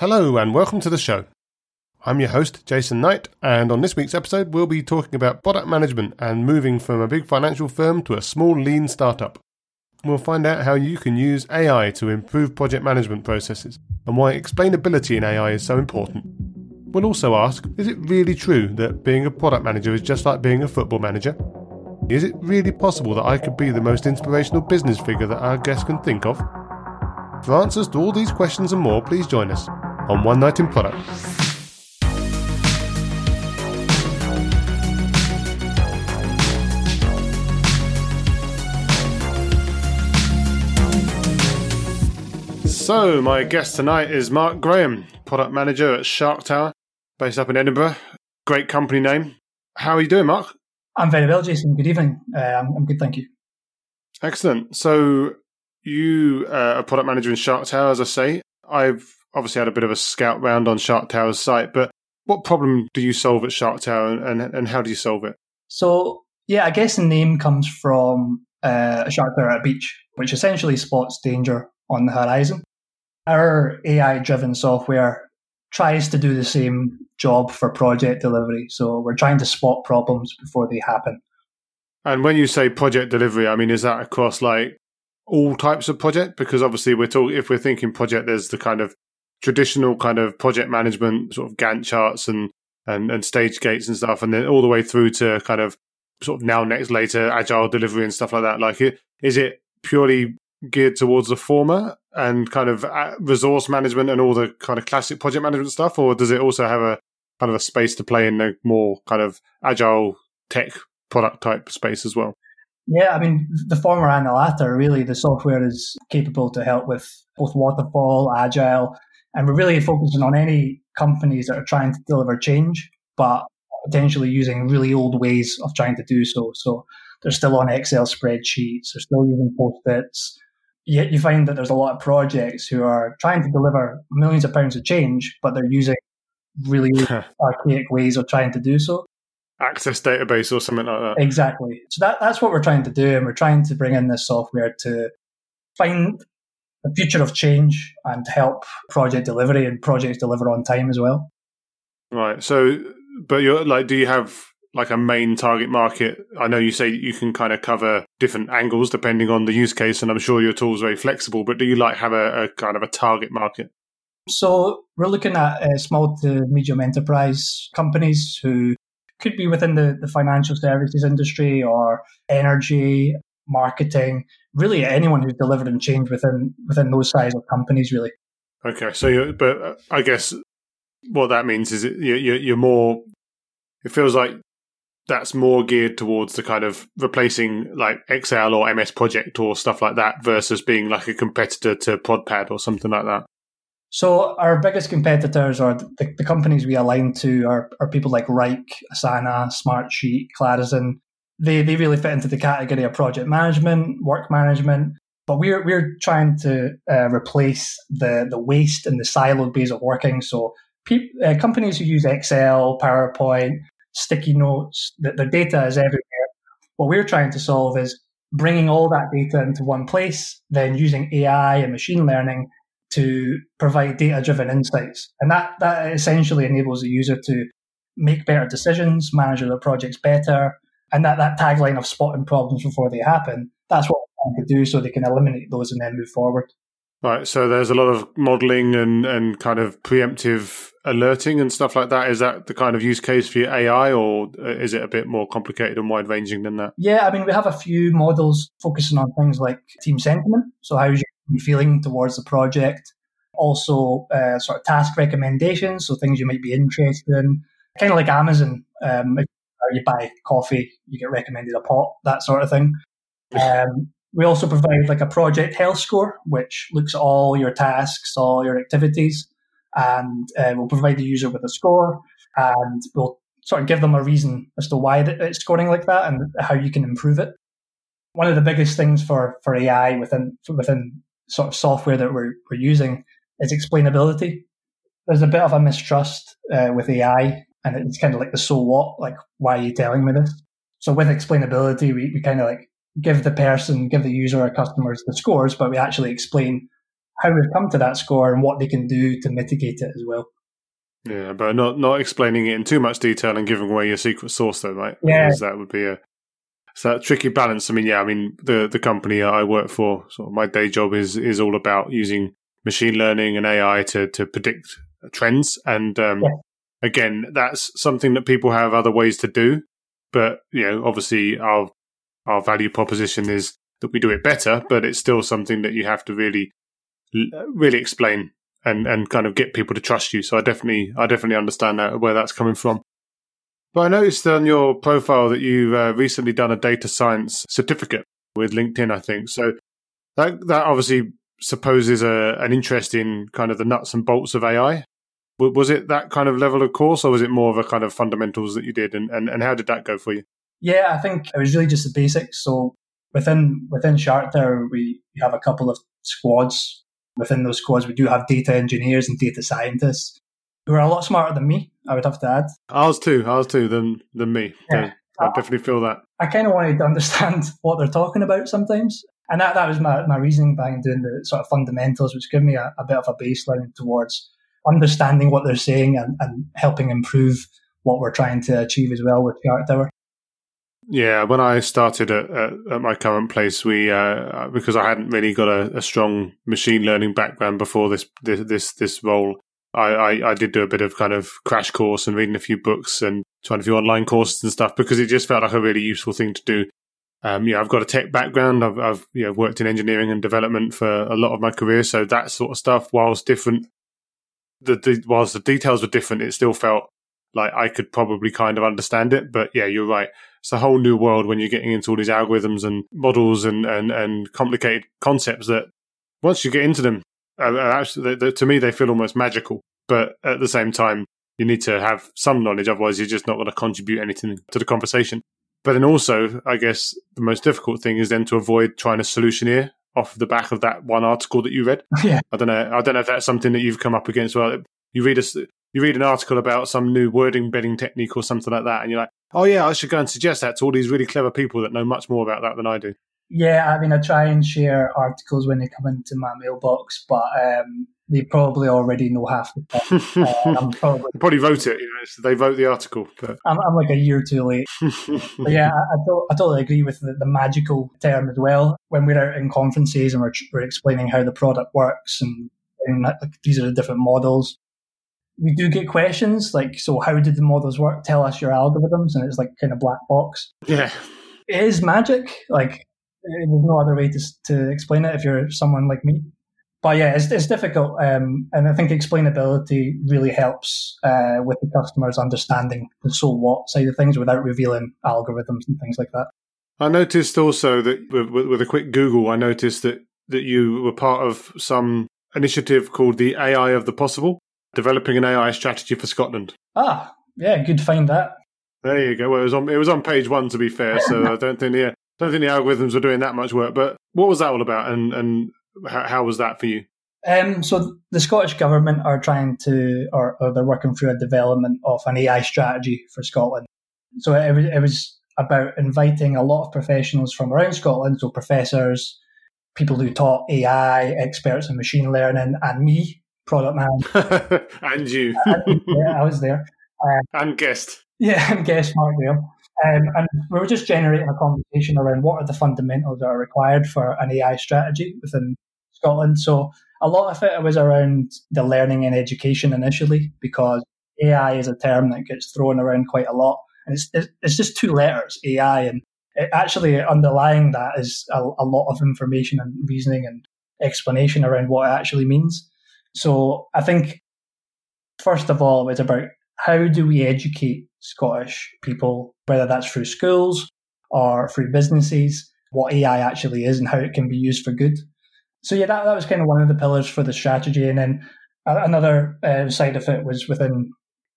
Hello, and welcome to the show. I'm your host, Jason Knight, and on this week's episode, we'll be talking about product management and moving from a big financial firm to a small, lean startup. We'll find out how you can use AI to improve project management processes and why explainability in AI is so important. We'll also ask is it really true that being a product manager is just like being a football manager? Is it really possible that I could be the most inspirational business figure that our guests can think of? For answers to all these questions and more, please join us on One Night in Product. So, my guest tonight is Mark Graham, product manager at Sharktower, based up in Edinburgh. Great company name. How are you doing, Mark? I'm very well, Jason. Good evening. Uh, I'm, I'm, good, thank you. Excellent. So, you uh, are a product manager in Sharktower, as I say. I've obviously had a bit of a scout round on Sharktower's site, but what problem do you solve at Sharktower and, and, and how do you solve it? So, yeah, I guess the name comes from uh, a shark tower at a beach, which essentially spots danger on the horizon. Our AI driven software tries to do the same job for project delivery. So we're trying to spot problems before they happen. And when you say project delivery, I mean, is that across like all types of project? Because obviously we're talking, if we're thinking project, there's the kind of traditional kind of project management, sort of Gantt charts and, and, and stage gates and stuff. And then all the way through to kind of sort of now, next, later, agile delivery and stuff like that. Like, is it purely geared towards the former and kind of uh, resource management and all the kind of classic project management stuff, or does it also have a kind of a space to play in the more kind of agile tech product type space as well? Yeah, I mean, the former and the latter, really, the software is capable to help with both waterfall, agile, and we're really focusing on any companies that are trying to deliver change, but potentially using really old ways of trying to do so. So they're still on Excel spreadsheets, they're still using post-its, Yet you find that there's a lot of projects who are trying to deliver millions of pounds of change, but they're using really archaic ways of trying to do so. Access database or something like that. Exactly. So that, that's what we're trying to do. And we're trying to bring in this software to find the future of change and help project delivery and projects deliver on time as well. Right. So, but you're like, do you have like a main target market? I know you say you can kind of cover different angles depending on the use case, and I'm sure your tool is very flexible. But do you like have a, a kind of a target market? So we're looking at uh, small to medium enterprise companies who could be within the, the financial services industry or energy, marketing, really anyone who's delivered and change within within those size of companies, really. Okay, so you but uh, I guess what that means is you're, you're more. It feels like that's more geared towards the kind of replacing like Excel or MS Project or stuff like that versus being like a competitor to Podpad or something like that. So our biggest competitors or the, the companies we align to are, are people like Wrike, Asana, Smartsheet, Clarizen. They, they really fit into the category of project management, work management, but we're, we're trying to uh, replace the, the waste and the siloed ways of working. So pe- uh, companies who use Excel, PowerPoint, sticky notes, the data is everywhere. What we're trying to solve is bringing all that data into one place, then using AI and machine learning to provide data driven insights. And that, that essentially enables the user to make better decisions, manage their projects better. And that, that tagline of spotting problems before they happen, that's what we're trying to do so they can eliminate those and then move forward. Right. So there's a lot of modeling and, and kind of preemptive alerting and stuff like that. Is that the kind of use case for your AI or is it a bit more complicated and wide ranging than that? Yeah. I mean, we have a few models focusing on things like team sentiment. So how's your feeling towards the project? Also, uh, sort of task recommendations. So things you might be interested in. Kind of like Amazon. Um, you buy coffee, you get recommended a pot, that sort of thing. Um, we also provide like a project health score, which looks at all your tasks, all your activities, and uh, we'll provide the user with a score, and we'll sort of give them a reason as to why it's scoring like that and how you can improve it. One of the biggest things for, for AI within within sort of software that we're, we're using is explainability. There's a bit of a mistrust uh, with AI, and it's kind of like the so what, like why are you telling me this? So with explainability, we, we kind of like give the person, give the user or customers the scores, but we actually explain how we've come to that score and what they can do to mitigate it as well. Yeah, but not not explaining it in too much detail and giving away your secret sauce, though, right? Yeah, because that would be a so that tricky balance. I mean, yeah, I mean the the company I work for, sort of my day job is is all about using machine learning and AI to to predict trends, and um, yeah. Again, that's something that people have other ways to do, but you know, obviously our our value proposition is that we do it better, but it's still something that you have to really really explain and and kind of get people to trust you. So I definitely I definitely understand that where that's coming from. But I noticed on your profile that you've uh, recently done a data science certificate with LinkedIn, I think. So that that obviously supposes a, an interest in kind of the nuts and bolts of AI. Was it that kind of level of course, or was it more of a kind of fundamentals that you did, and, and, and how did that go for you? Yeah, I think it was really just the basics. So within within Sharktower, we have a couple of squads within those squads, we do have data engineers and data scientists who are a lot smarter than me. I would have to add. Ours too. Ours too. Than than me. Yeah. I definitely feel that. I kind of wanted to understand what they're talking about sometimes. And that, that was my, my reasoning behind doing the sort of fundamentals, which give me a, a bit of a baseline towards understanding what they're saying and, and helping improve what we're trying to achieve as well with Sharktower. Yeah, when I started at, at, at my current place, we uh, because I hadn't really got a, a, strong machine learning background before this this this, this role. I, I, I, did do a bit of kind of crash course and reading a few books and trying a few online courses and stuff because it just felt like a really useful thing to do. Um, yeah, I've got a tech background. I've, I've you know, worked in engineering and development for a lot of my career, so that sort of stuff, whilst different, the, whilst the details were different, it still felt like I could probably kind of understand it. But yeah, you're right it's a whole new world when you're getting into all these algorithms and models and, and, and complicated concepts that once you get into them, actually, they, they, to me, they feel almost magical. But at the same time, you need to have some knowledge, otherwise, you're just not going to contribute anything to the conversation. But then also, I guess the most difficult thing is then to avoid trying to solutioneer off the back of that one article that you read. Yeah. I don't know. I don't know if that's something that you've come up against. Well, you read a, you read an article about some new word embedding technique or something like that, and you're like, oh yeah, I should go and suggest that to all these really clever people that know much more about that than I do. Yeah, I mean, I try and share articles when they come into my mailbox, but um, they probably already know half the time. uh, I'm probably, probably wrote it, you know, so they vote the article. But I'm, I'm like a year too late. but yeah, I, I, I, totally agree with the, the, magical term as well. When we're out in conferences and we're, we're explaining how the product works and, and like, these are the different models, we do get questions like, so how did the models work? Tell us your algorithms. And it's like kind of black box. Yeah. It is magic. Like, there's no other way to, to explain it if you're someone like me. But yeah, it's, it's difficult. Um, and I think explainability really helps uh, with the customers understanding the so what side of things without revealing algorithms and things like that. I noticed also that with, with a quick Google, I noticed that, that you were part of some initiative called the AI of the Possible developing an AI strategy for Scotland. Ah, yeah, good find that. There you go. Well, it was on it was on page one to be fair, so I don't think the don't think the algorithms were doing that much work. But what was that all about, and and how, how was that for you? Um, so the Scottish government are trying to, or, or, they're working through a development of an AI strategy for Scotland. So it, it was about inviting a lot of professionals from around Scotland, so professors, people who taught AI, experts in machine learning, and me product man. and you. yeah, I was there. Um, and guest. Yeah, and guest Mark Graham. Um, and we were just generating a conversation around what are the fundamentals that are required for an AI strategy within Scotland. So a lot of it was around the learning and education initially, because AI is a term that gets thrown around quite a lot. And it's, it's just two letters, AI. And actually underlying that is a, a lot of information and reasoning and explanation around what it actually means. So I think, first of all, it's about how do we educate Scottish people, whether that's through schools or through businesses, what AI actually is and how it can be used for good. So yeah, that, that was kind of one of the pillars for the strategy. And then another uh, side of it was within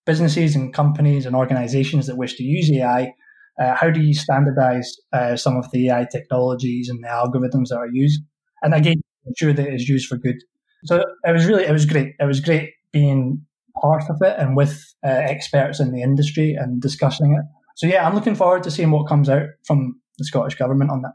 businesses and companies and organizations that wish to use AI. Uh, how do you standardize uh, some of the AI technologies and the algorithms that are used? And again, ensure that it's used for good. So it was really, it was great. It was great being part of it and with uh, experts in the industry and discussing it. So yeah, I'm looking forward to seeing what comes out from the Scottish government on that.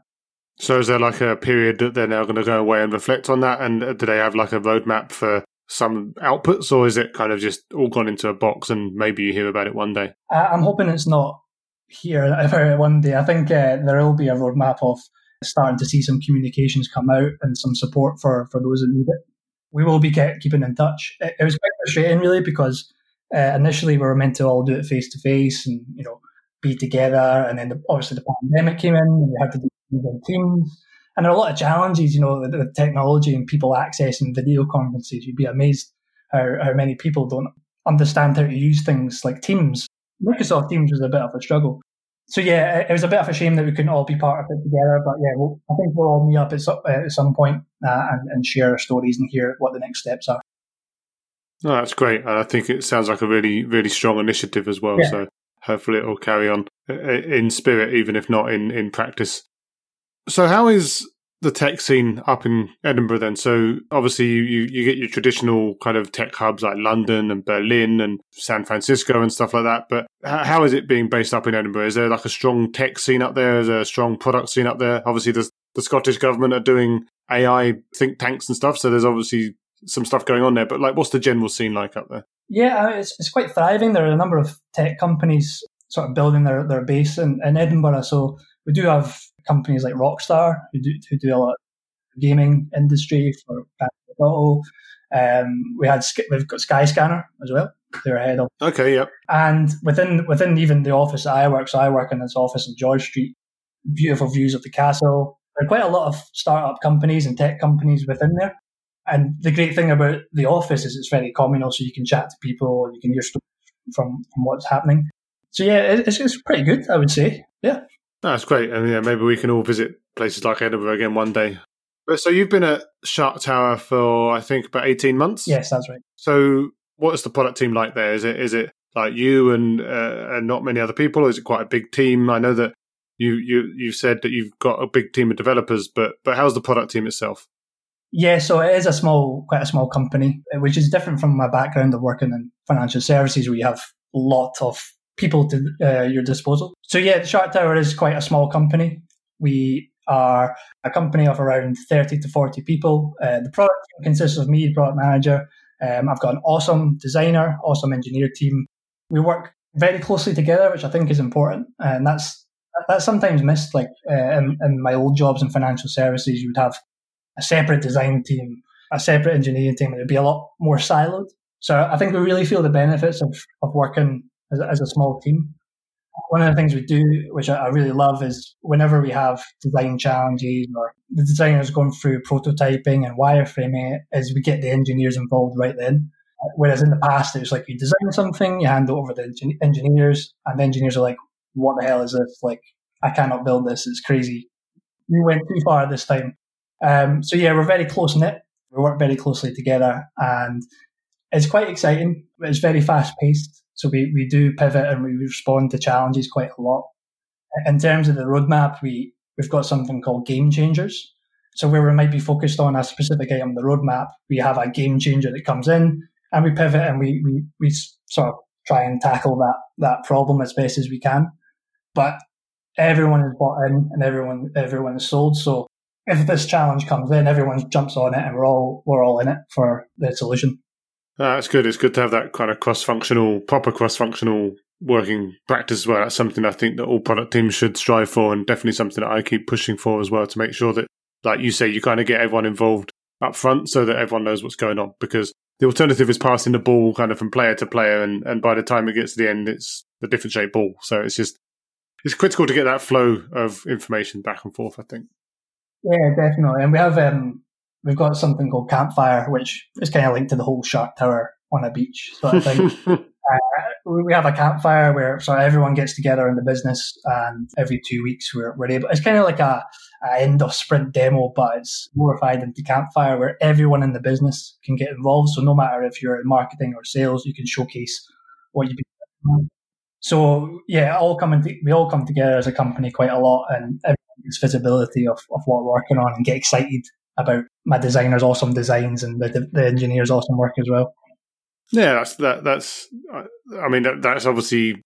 So is there like a period that they're now going to go away and reflect on that? And do they have like a roadmap for some outputs, or is it kind of just all gone into a box and maybe you hear about it one day? I'm hoping it's not here ever one day. I think uh, there will be a roadmap of starting to see some communications come out and some support for, for those that need it. We will be kept, keeping in touch. It, it was quite frustrating, really, because uh, initially we were meant to all do it face to face and you know be together, and then the, obviously the pandemic came in and we had to do it on Teams. And there are a lot of challenges, you know, the, with technology and people accessing video conferences. You'd be amazed how, how many people don't understand how to use things like Teams. Microsoft Teams was a bit of a struggle. So yeah, it was a bit of a shame that we couldn't all be part of it together. But yeah, we'll, I think we'll all meet up at, some, at some point, uh, and, and share our stories and hear what the next steps are. Oh, that's great. I think it sounds like a really, really strong initiative as well. Yeah. So hopefully it will carry on in spirit, even if not in, in practice. So how is the tech scene up in Edinburgh then? So obviously you, you, you, get your traditional kind of tech hubs like London and Berlin and San Francisco and stuff like that. But how is it being based up in Edinburgh? Is there like a strong tech scene up there? Is there a strong product scene up there? Obviously the, the Scottish government are doing AI think tanks and stuff. So there's obviously some stuff going on there. But like, what's the general scene like up there? Yeah, it's, it's quite thriving. There are a number of tech companies sort of building their, their base in, in Edinburgh. So we do have companies like Rockstar who do, who do a lot of gaming industry for Auto. Um, we had we've got Skyscanner as well. They're ahead of. Okay, yep. And within within even the office that I work, so I work in this office in George Street. Beautiful views of the castle. There are quite a lot of startup companies and tech companies within there. And the great thing about the office is it's very communal, so you can chat to people, you can hear stories from, from what's happening. So yeah, it's, it's pretty good, I would say. Yeah. That's great. And yeah, maybe we can all visit places like Edinburgh again one day. So you've been at Sharktower for I think about eighteen months. Yes, that's right. So what is the product team like there? Is it is it like you and uh, and not many other people? Or is it quite a big team? I know that you you you said that you've got a big team of developers, but but how's the product team itself? Yeah, so it is a small, quite a small company, which is different from my background of working in financial services, where you have a lot of people to uh, your disposal. So yeah, Sharktower is quite a small company. We are a company of around 30 to 40 people. Uh, the product consists of me, product manager. Um, I've got an awesome designer, awesome engineer team. We work very closely together, which I think is important. And that's that's sometimes missed. Like uh, in, in my old jobs in financial services, you would have a separate design team, a separate engineering team, and it'd be a lot more siloed. So I think we really feel the benefits of, of working as, as a small team. One of the things we do, which I, really love, is whenever we have design challenges or the designers going through prototyping and wireframing it, is we get the engineers involved right then. Whereas in the past, it was like you design something, you hand it over to the engineers, and the engineers are like, "What the hell is this? Like, I cannot build this. It's crazy." We went too far this time. Um, so yeah, we're very close knit. We work very closely together, and it's quite exciting. It's very fast paced. So we, we do pivot and we respond to challenges quite a lot. In terms of the roadmap, we, we've got something called game changers. So where we might be focused on a specific item on the roadmap, we have a game changer that comes in and we pivot and we, we, we sort of try and tackle that, that problem as best as we can. But everyone is bought in and everyone, everyone is sold. So if this challenge comes in, everyone jumps on it and we're all, we're all in it for the solution. Ah, that's good. It's good to have that kind of cross-functional, proper cross-functional working practice as well. That's something I think that all product teams should strive for, and definitely something that I keep pushing for as well to make sure that, like you say, you kind of get everyone involved up front so that everyone knows what's going on. Because the alternative is passing the ball kind of from player to player, and, and by the time it gets to the end, it's a different shaped ball. So it's just it's critical to get that flow of information back and forth. I think. Yeah, definitely, and we have um, we've got something called Campfire, which is kind of linked to the whole Shark Tower on a beach sort of thing. uh, we have a campfire where so everyone gets together in the business, and every two weeks we're, we're able. It's kind of like a, a end of sprint demo, but it's glorified into campfire where everyone in the business can get involved. So no matter if you're in marketing or sales, you can showcase what you've been. So yeah, all coming to, we all come together as a company quite a lot, and everyone gets visibility of, of what we're working on and get excited about my designer's awesome designs and the, the engineer's awesome work as well. Yeah, that's that. That's I mean that, that's obviously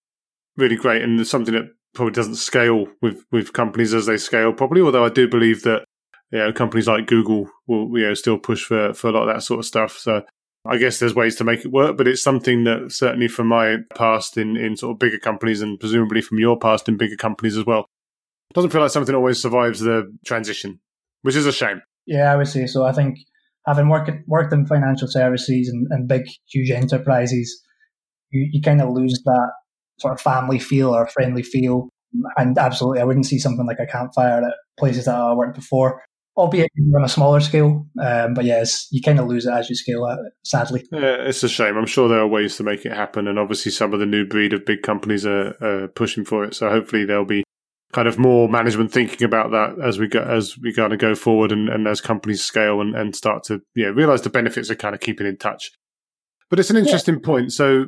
really great and something that probably doesn't scale with, with companies as they scale properly. Although I do believe that know companies like Google will you know still push for for a lot of that sort of stuff. So I guess there's ways to make it work, but it's something that certainly from my past in in sort of bigger companies and presumably from your past in bigger companies as well, doesn't feel like something always survives the transition, which is a shame. Yeah, I would say so. I think having worked worked in financial services and, and big, huge enterprises, you, you kind of lose that sort of family feel or friendly feel. And absolutely, I wouldn't see something like a campfire at places that I worked before, albeit on a smaller scale. Um, but yes, you kind of lose it as you scale it, sadly. Yeah, it's a shame. I'm sure there are ways to make it happen. And obviously, some of the new breed of big companies are, are pushing for it. So hopefully, there'll be kind of more management thinking about that as we go as we kind of go forward and, and as companies scale and, and start to yeah realize the benefits of kind of keeping in touch. But it's an interesting yeah. point. So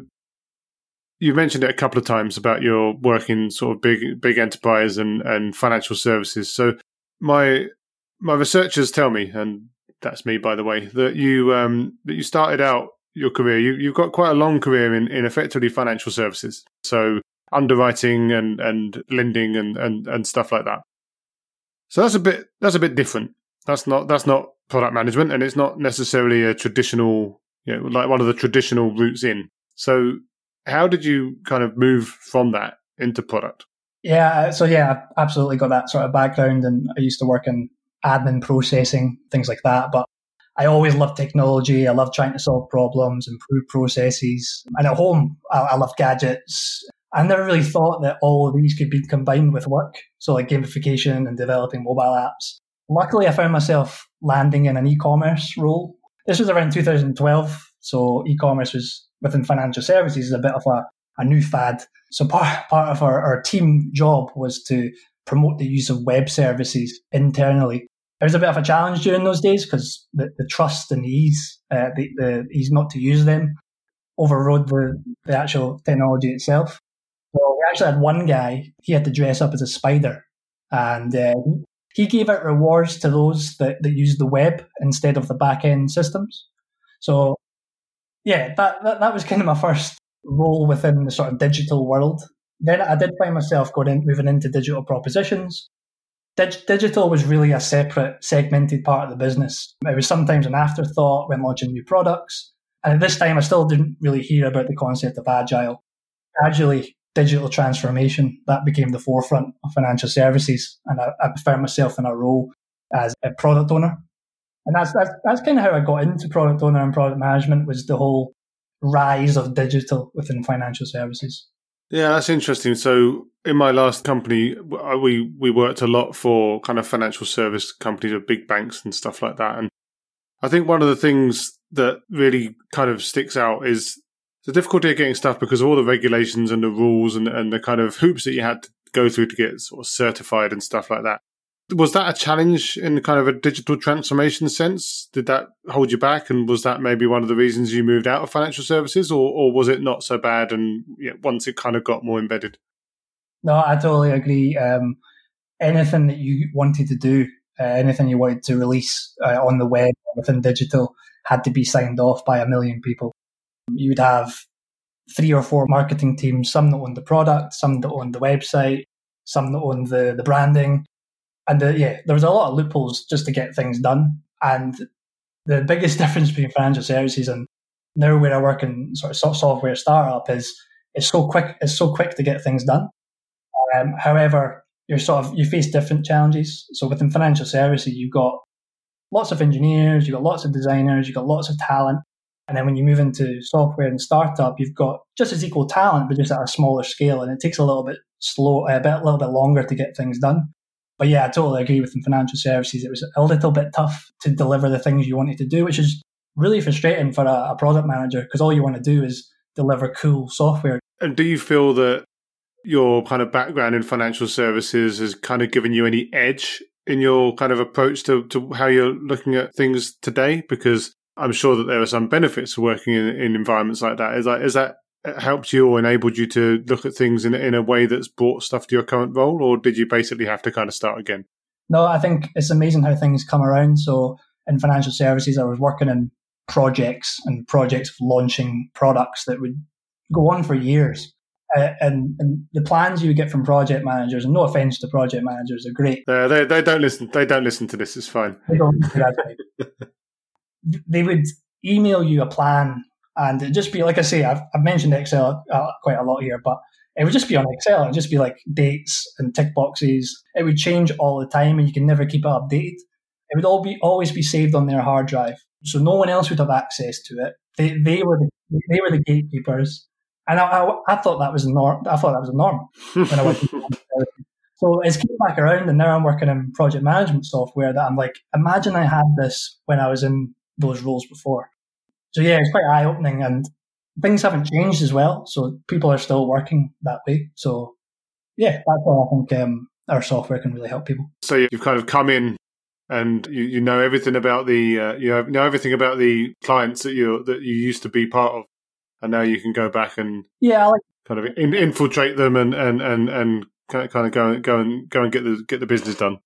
you mentioned it a couple of times about your work in sort of big big enterprise and, and financial services. So my my researchers tell me, and that's me by the way, that you um, that you started out your career. You you've got quite a long career in, in effectively financial services. So underwriting and, and lending and, and, and stuff like that. So that's a bit that's a bit different. That's not that's not product management and it's not necessarily a traditional you know, like one of the traditional routes in. So how did you kind of move from that into product? Yeah, so yeah, I've absolutely got that sort of background and I used to work in admin processing, things like that. But I always love technology. I love trying to solve problems, improve processes. And at home, I, I love gadgets. I never really thought that all of these could be combined with work. So like gamification and developing mobile apps. Luckily, I found myself landing in an e-commerce role. This was around 2012. So e-commerce was within financial services is a bit of a, a new fad. So part, part of our, our team job was to promote the use of web services internally. It was a bit of a challenge during those days because the, the trust and the ease, uh, the, the ease not to use them overrode the, the actual technology itself. So we actually had one guy, he had to dress up as a spider and uh, he gave out rewards to those that, that used the web instead of the back end systems. So yeah, that, that, that was kind of my first role within the sort of digital world. Then I did find myself going in, moving into digital propositions. Dig- digital was really a separate, segmented part of the business. It was sometimes an afterthought when launching new products. And at this time, I still didn't really hear about the concept of agile. Gradually, digital transformation, that became the forefront of financial services. And I, I found myself in a role as a product owner. And that's, that's, that's kind of how I got into product owner and product management was the whole rise of digital within financial services. Yeah, that's interesting. So in my last company, we, we worked a lot for kind of financial service companies or big banks and stuff like that. And I think one of the things that really kind of sticks out is the difficulty of getting stuff because of all the regulations and the rules and, and the kind of hoops that you had to go through to get sort of certified and stuff like that. Was that a challenge in kind of a digital transformation sense? Did that hold you back? And was that maybe one of the reasons you moved out of financial services or, or was it not so bad and once it kind of got more embedded? No, I totally agree. Um, anything that you wanted to do, uh, anything you wanted to release uh, on the web within digital had to be signed off by a million people. You would have three or four marketing teams, some that own the product, some that own the website, some that own the, the branding. And the, yeah, there was a lot of loopholes just to get things done. And the biggest difference between financial services and now where I work in sort of software startup is it's so quick. It's so quick to get things done. Um, however, you're sort of you face different challenges. So within financial services, you've got lots of engineers, you've got lots of designers, you've got lots of talent, and then when you move into software and startup, you've got just as equal talent, but just at a smaller scale. And it takes a little bit slow, a bit, a little bit longer to get things done. But yeah, I totally agree with in financial services. It was a little bit tough to deliver the things you wanted to do, which is really frustrating for a, a product manager because all you want to do is deliver cool software. And do you feel that your kind of background in financial services has kind of given you any edge in your kind of approach to, to how you're looking at things today? Because I'm sure that there are some benefits to working in, in environments like that. Is that is that helped you or enabled you to look at things in in a way that's brought stuff to your current role, or did you basically have to kind of start again? No, I think it's amazing how things come around. So in financial services, I was working in projects and projects of launching products that would go on for years. Uh, and, and the plans you would get from project managers, and no offense to project managers, are great. Uh, they they don't listen. They don't listen to this. It's fine. They don't. they would email you a plan, and it'd just be like I say. I've, I've mentioned Excel uh, quite a lot here, but it would just be on Excel. It'd just be like dates and tick boxes. It would change all the time, and you can never keep it updated. It would all be always be saved on their hard drive, so no one else would have access to it. They they were the, they were the gatekeepers, and I, I, I thought that was norm. I thought that was a norm when I went. so it's came back around, and now I'm working in project management software. That I'm like, imagine I had this when I was in those roles before. So yeah, it's quite eye opening, and things haven't changed as well. So people are still working that way. So yeah, that's why I think um, our software can really help people. So you've kind of come in and you, you know everything about the uh, you know everything about the clients that you that you used to be part of, and now you can go back and yeah, like- kind of in, infiltrate them and and and and kind of go go and go and get the get the business done.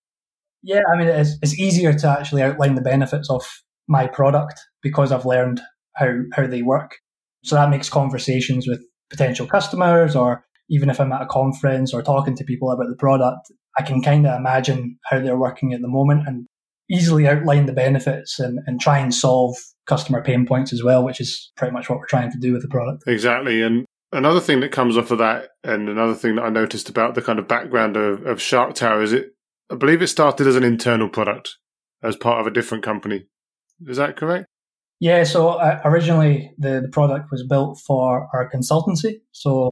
Yeah, I mean it's it's easier to actually outline the benefits of my product because I've learned how how they work. So that makes conversations with potential customers or even if I'm at a conference or talking to people about the product, I can kind of imagine how they're working at the moment and easily outline the benefits and, and try and solve customer pain points as well, which is pretty much what we're trying to do with the product. Exactly. And another thing that comes off of that, and another thing that I noticed about the kind of background of, of Sharktower is it, I believe it started as an internal product as part of a different company. Is that correct? Yeah, so uh, originally the, the product was built for our consultancy. So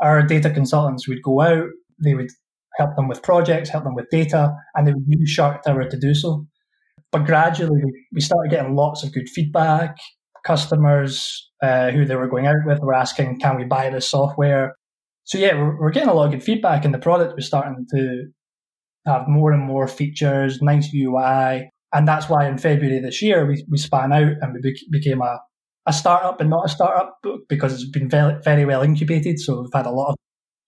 our data consultants would go out, they would help them with projects, help them with data, and they would use Sharktower to do so. But gradually, we started getting lots of good feedback. Customers uh, who they were going out with were asking, "Can we buy this software?" So yeah, we're, we're getting a lot of good feedback, and the product was starting to have more and more features, nice UI, and that's why in February this year we, we span out and we became a, a startup and not a startup because it's been very, very well incubated. So we've had a lot of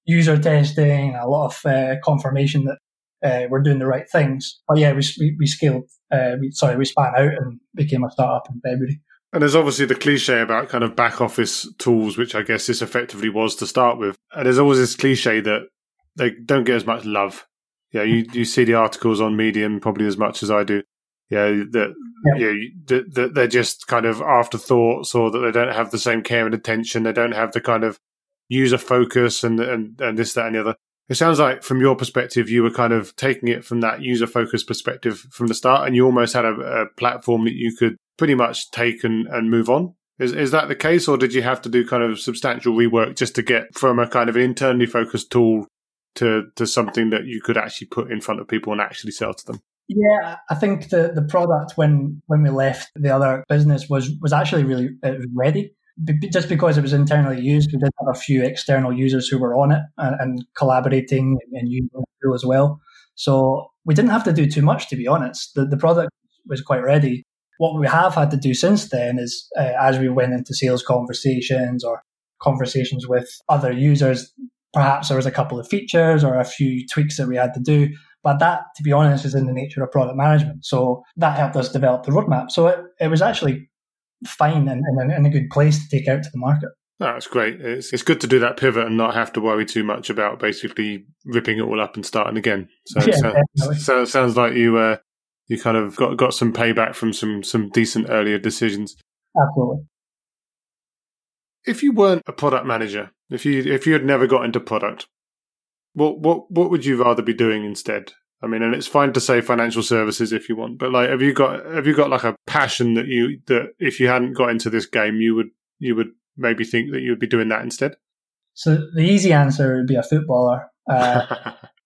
user testing, a lot of uh, confirmation that uh, we're doing the right things. But yeah, we, we, we scaled, uh, we, sorry, we span out and became a startup in February. And there's obviously the cliche about kind of back office tools, which I guess this effectively was to start with. And there's always this cliche that they don't get as much love. Yeah, you, you see the articles on Medium probably as much as I do. Yeah, that yeah. You that, that they're just kind of afterthoughts, or that they don't have the same care and attention. They don't have the kind of user focus and and and this, that, and the other. It sounds like, from your perspective, you were kind of taking it from that user focused perspective from the start, and you almost had a, a platform that you could pretty much take and, and move on. Is is that the case, or did you have to do kind of substantial rework just to get from a kind of internally focused tool to to something that you could actually put in front of people and actually sell to them? Yeah, I think the the product when when we left the other business was was actually really it was ready just because it was internally used, we did have a few external users who were on it and, and collaborating and using tool as well. So we didn't have to do too much, to be honest. The, the product was quite ready. What we have had to do since then is, uh, as we went into sales conversations or conversations with other users, perhaps there was a couple of features or a few tweaks that we had to do. But that, to be honest, is in the nature of product management. So that helped us develop the roadmap. So it, it was actually fine and, and, and a good place to take out to the market. That's great. It's it's good to do that pivot and not have to worry too much about basically ripping it all up and starting again. So yeah, sounds, so, sounds like you uh, you kind of got got some payback from some some decent earlier decisions. Absolutely. If you weren't a product manager, if you if you had never got into product, what what what would you rather be doing instead? I mean, and it's fine to say financial services if you want, but like, have you got have you got like a passion that you that if you hadn't got into this game, you would you would maybe think that you would be doing that instead? So the easy answer would be a footballer, uh,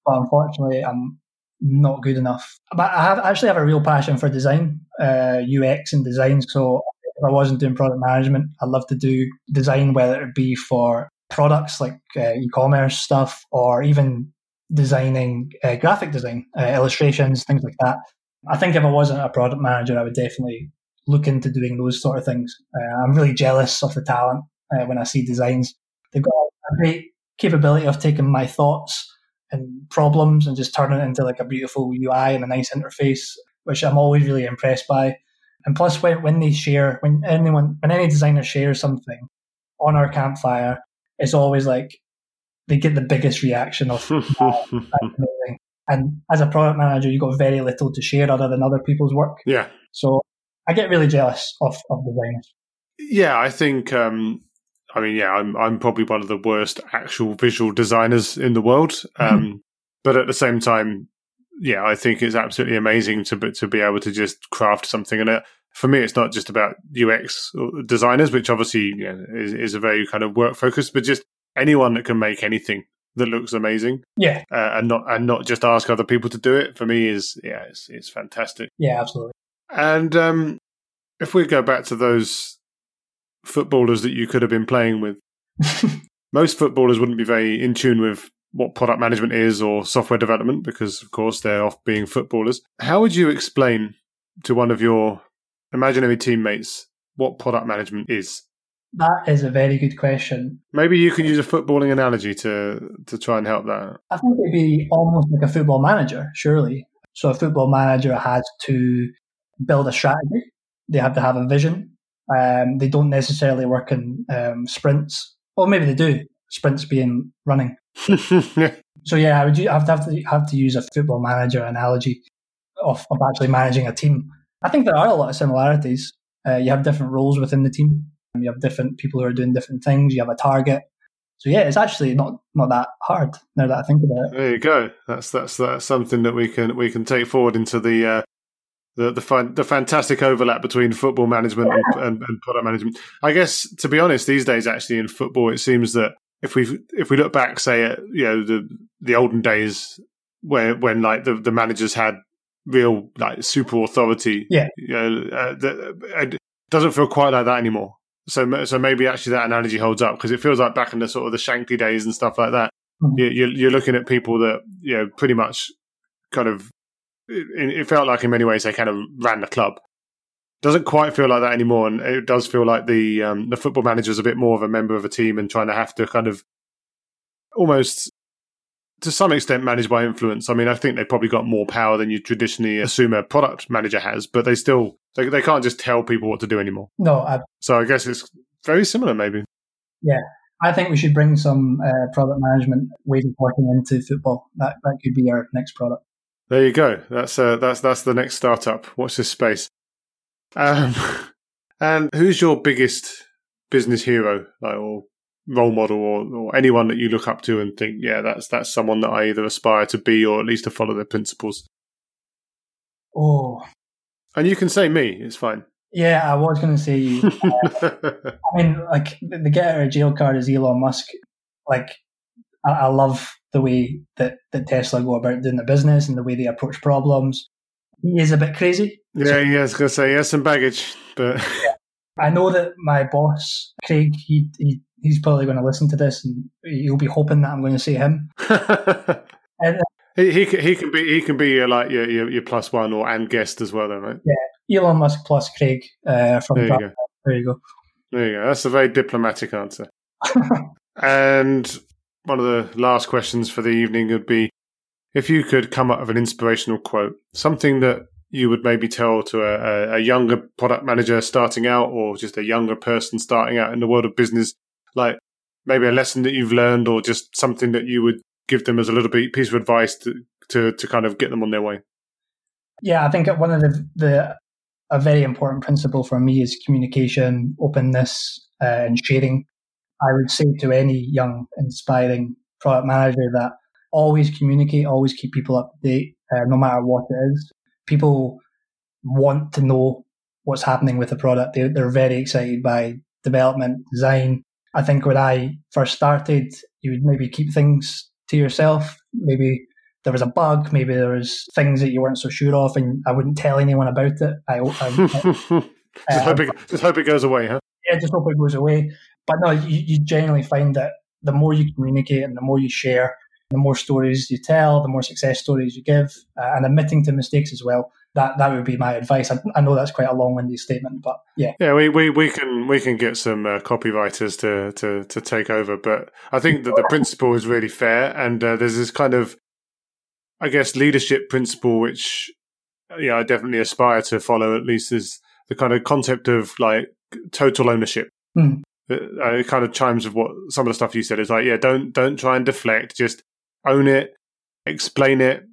but unfortunately, I'm not good enough. But I have actually have a real passion for design, uh, UX and design. So if I wasn't doing product management, I'd love to do design, whether it be for products like uh, e-commerce stuff or even designing uh, graphic design, uh, illustrations, things like that. I think if I wasn't a product manager, I would definitely look into doing those sort of things. Uh, I'm really jealous of the talent uh, when I see designs. They've got a great capability of taking my thoughts and problems and just turning it into like a beautiful UI and a nice interface, which I'm always really impressed by. And plus, when, when they share, when anyone, when any designer shares something on our campfire, it's always like they get the biggest reaction of amazing. And as a product manager, you've got very little to share other than other people's work. Yeah. So I get really jealous of, of designers. Yeah, I think um, I mean, yeah, I'm I'm probably one of the worst actual visual designers in the world. Mm-hmm. Um, but at the same time, yeah, I think it's absolutely amazing to to be able to just craft something. And it, for me, it's not just about UX designers, which obviously is, is a very kind of work focused, but just anyone that can make anything that looks amazing. Yeah, uh, and not and not just ask other people to do it. For me, is yeah, it's it's fantastic. Yeah, absolutely. And um, if we go back to those footballers that you could have been playing with. Most footballers wouldn't be very in tune with what product management is or software development because, of course, they're off being footballers. How would you explain to one of your imaginary teammates what product management is? That is a very good question. Maybe you can use a footballing analogy to to try and help that. I think it'd be almost like a football manager, surely. So a football manager has to build a strategy. They have to have a vision. Um, they don't necessarily work in um, sprints. Well, maybe they do. Sprints being running. so yeah, I would have to have to have to use a football manager analogy of, of actually managing a team. I think there are a lot of similarities. Uh, you have different roles within the team. You have different people who are doing different things. You have a target. So yeah, it's actually not not that hard now that I think about it. There you go. That's that's that's something that we can we can take forward into the uh, the the, the fantastic overlap between football management and, and, and, product management. I guess to be honest, these days actually in football, it seems that if we if we look back, say at you know the the olden days where when like the, the managers had real like super authority, yeah, you know, uh, the, it doesn't feel quite like that anymore. So so maybe actually that analogy holds up because it feels like back in the sort of the Shankly days and stuff like that. Mm-hmm. You, you're, you're looking at people that you know pretty much kind of it, it felt like in many ways they kind of ran the club. Doesn't quite feel like that anymore, and it does feel like the um, the football manager is a bit more of a member of a team and trying to have to kind of almost to some extent managed by influence. I mean, I think they've probably got more power than you traditionally assume a product manager has, but they still they, they can't just tell people what to do anymore. No, I, so I guess it's very similar, maybe. Yeah, I think we should bring some uh, product management ways of working into football. That that could be our next product. There you go. That's uh, that's that's the next startup. Watch this space. Um, and who's your biggest business hero, like, or role model, or, or anyone that you look up to and think, yeah, that's that's someone that I either aspire to be or at least to follow their principles. Oh, and you can say me. It's fine. Yeah, I was going to say you. Uh, I mean, like the get out of jail card is Elon Musk. Like, I, I love the way that, that Tesla go about doing the business and the way they approach problems. He is a bit crazy. Yeah, so, yeah, I was going to say he has some baggage, but yeah. I know that my boss Craig, he, he he's probably going to listen to this and he'll be hoping that I'm going to see him. and, uh, he, he can, he can be he can be like your, your, your plus one or and guest as well, then, right? Yeah, Elon Musk plus Craig uh, from there you, go. there you go. There you go. That's a very diplomatic answer. and one of the last questions for the evening would be if you could come up with an inspirational quote, something that you would maybe tell to a, a, younger product manager starting out or just a younger person starting out in the world of business, like maybe a lesson that you've learned or just something that you would give them as a little bit piece of advice to, to, to kind of get them on their way? Yeah, I think one of the, the a very important principle for me is communication, openness, uh, and sharing. I would say to any young, inspiring product manager that always communicate, always keep people up to date, uh, no matter what it is. People want to know what's happening with the product. They, they're very excited by development, design. I think when I first started, you would maybe keep things to yourself. Maybe there was a bug, maybe there was things that you weren't so sure of, and I wouldn't tell anyone about it. I, I, just, hope it, just hope it goes away, huh? Yeah, just hope it goes away. But no, you, you generally find that the more you communicate and the more you share, the more stories you tell, the more success stories you give, uh, and admitting to mistakes as well. That that would be my advice. I, I know that's quite a long-winded statement, but yeah, yeah, we, we, we can we can get some uh, copywriters to, to to take over, but I think that the principle is really fair, and uh, there's this kind of, I guess, leadership principle which, yeah, I definitely aspire to follow. At least is the kind of concept of like total ownership. Mm it, uh, it kind of chimes with what some of the stuff you said. Is like, yeah, don't don't try and deflect. Just own it, explain it,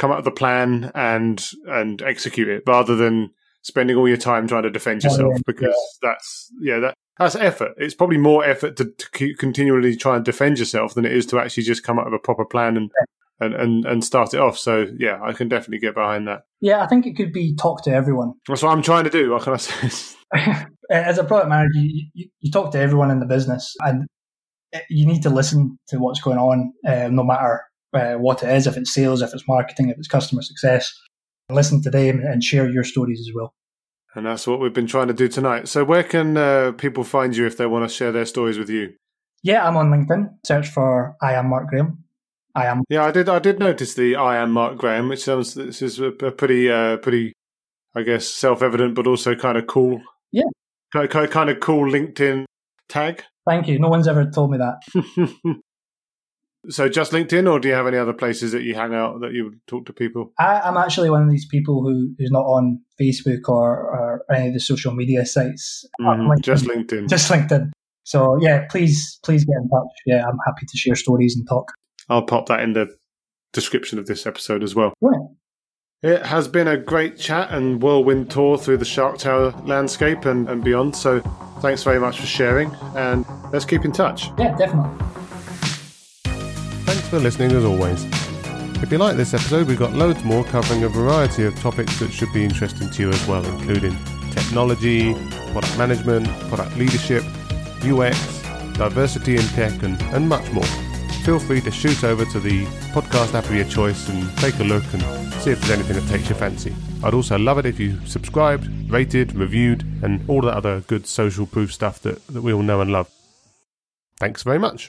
come up with a plan, and and execute it, rather than spending all your time trying to defend yourself. yeah, because that's yeah, that that's effort. It's probably more effort to, to continually try and defend yourself than it is to actually just come up with a proper plan and. And, and and start it off. So yeah, I can definitely get behind that. Yeah, I think it could be talk to everyone. That's what I'm trying to do. What can I say? As a product manager, you, you, you, talk to everyone in the business, and you need to listen to what's going on, uh, no matter uh, what it is. If it's sales, if it's marketing, if it's customer success, listen to them and share your stories as well. And that's what we've been trying to do tonight. So, where can uh, people find you if they want to share their stories with you? Yeah, I'm on LinkedIn. Search for I am Mark Graham. I am. Yeah, I did. I did notice the I am Mark Graham, which sounds this is a, pretty, uh, pretty, I guess, self-evident, but also kind of cool. Yeah, kind of, kind of cool LinkedIn tag. Thank you. No one's ever told me that. so, just LinkedIn, or do you have any other places that you hang out that you would talk to people? I, am actually one of these people who who's not on Facebook or, or any of the social media sites. Mm-hmm. LinkedIn. Just LinkedIn. Just LinkedIn. So yeah, please, please get in touch. Yeah, I'm happy to share stories and talk. I'll pop that in the description of this episode as well. Right. It has been a great chat and whirlwind tour through the Sharktower landscape and, and beyond. So thanks very much for sharing and let's keep in touch. Yeah, definitely. Thanks for listening as always. If you like this episode, we've got loads more covering a variety of topics that should be interesting to you as well, including technology, product management, product leadership, UX, diversity in tech, and, and much more feel free to shoot over to the podcast app of your choice and take a look and see if there's anything that takes your fancy. I'd also love it if you subscribed, rated, reviewed, and all that other good social proof stuff that, that we all know and love. Thanks very much.